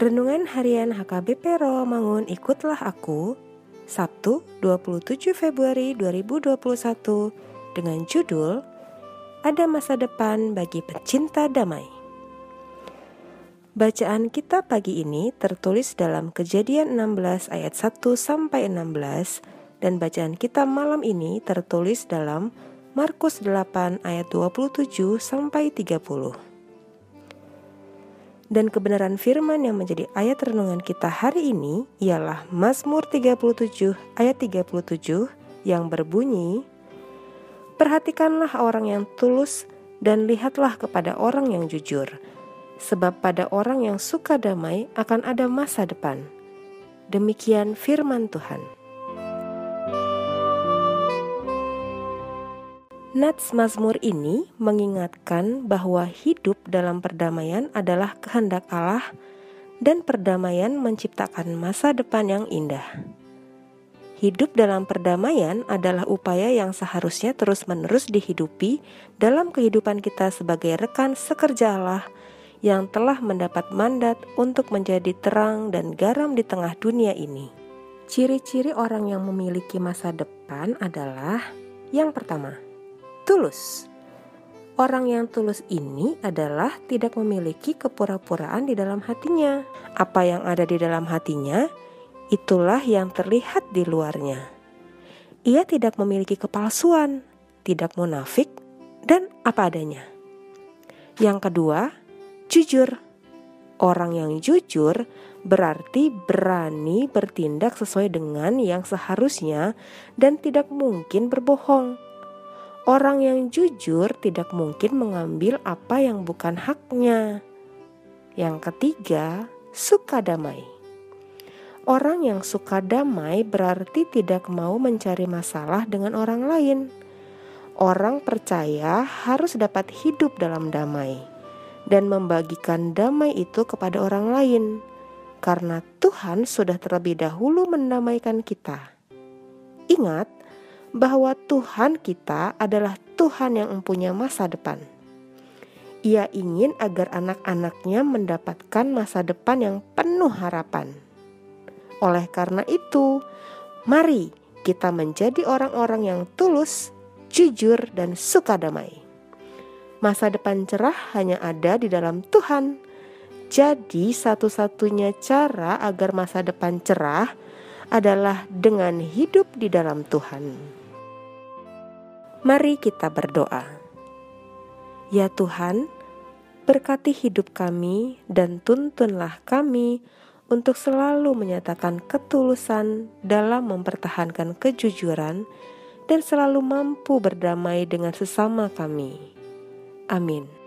Harian HKBP Rawamangun Ikutlah Aku Sabtu 27 Februari 2021 dengan judul Ada Masa Depan Bagi Pecinta Damai. Bacaan kita pagi ini tertulis dalam Kejadian 16 ayat 1 sampai 16 dan bacaan kita malam ini tertulis dalam Markus 8 ayat 27 sampai 30 dan kebenaran firman yang menjadi ayat renungan kita hari ini ialah Mazmur 37 ayat 37 yang berbunyi Perhatikanlah orang yang tulus dan lihatlah kepada orang yang jujur sebab pada orang yang suka damai akan ada masa depan. Demikian firman Tuhan Nats Mazmur ini mengingatkan bahwa hidup dalam perdamaian adalah kehendak Allah dan perdamaian menciptakan masa depan yang indah. Hidup dalam perdamaian adalah upaya yang seharusnya terus-menerus dihidupi dalam kehidupan kita sebagai rekan sekerja Allah yang telah mendapat mandat untuk menjadi terang dan garam di tengah dunia ini. Ciri-ciri orang yang memiliki masa depan adalah yang pertama, tulus. Orang yang tulus ini adalah tidak memiliki kepura-puraan di dalam hatinya. Apa yang ada di dalam hatinya, itulah yang terlihat di luarnya. Ia tidak memiliki kepalsuan, tidak munafik, dan apa adanya. Yang kedua, jujur. Orang yang jujur berarti berani bertindak sesuai dengan yang seharusnya dan tidak mungkin berbohong. Orang yang jujur tidak mungkin mengambil apa yang bukan haknya. Yang ketiga, suka damai. Orang yang suka damai berarti tidak mau mencari masalah dengan orang lain. Orang percaya harus dapat hidup dalam damai dan membagikan damai itu kepada orang lain, karena Tuhan sudah terlebih dahulu mendamaikan kita. Ingat, bahwa Tuhan kita adalah Tuhan yang mempunyai masa depan. Ia ingin agar anak-anaknya mendapatkan masa depan yang penuh harapan. Oleh karena itu, mari kita menjadi orang-orang yang tulus, jujur, dan suka damai. Masa depan cerah hanya ada di dalam Tuhan. Jadi, satu-satunya cara agar masa depan cerah adalah dengan hidup di dalam Tuhan. Mari kita berdoa. Ya Tuhan, berkati hidup kami dan tuntunlah kami untuk selalu menyatakan ketulusan dalam mempertahankan kejujuran dan selalu mampu berdamai dengan sesama kami. Amin.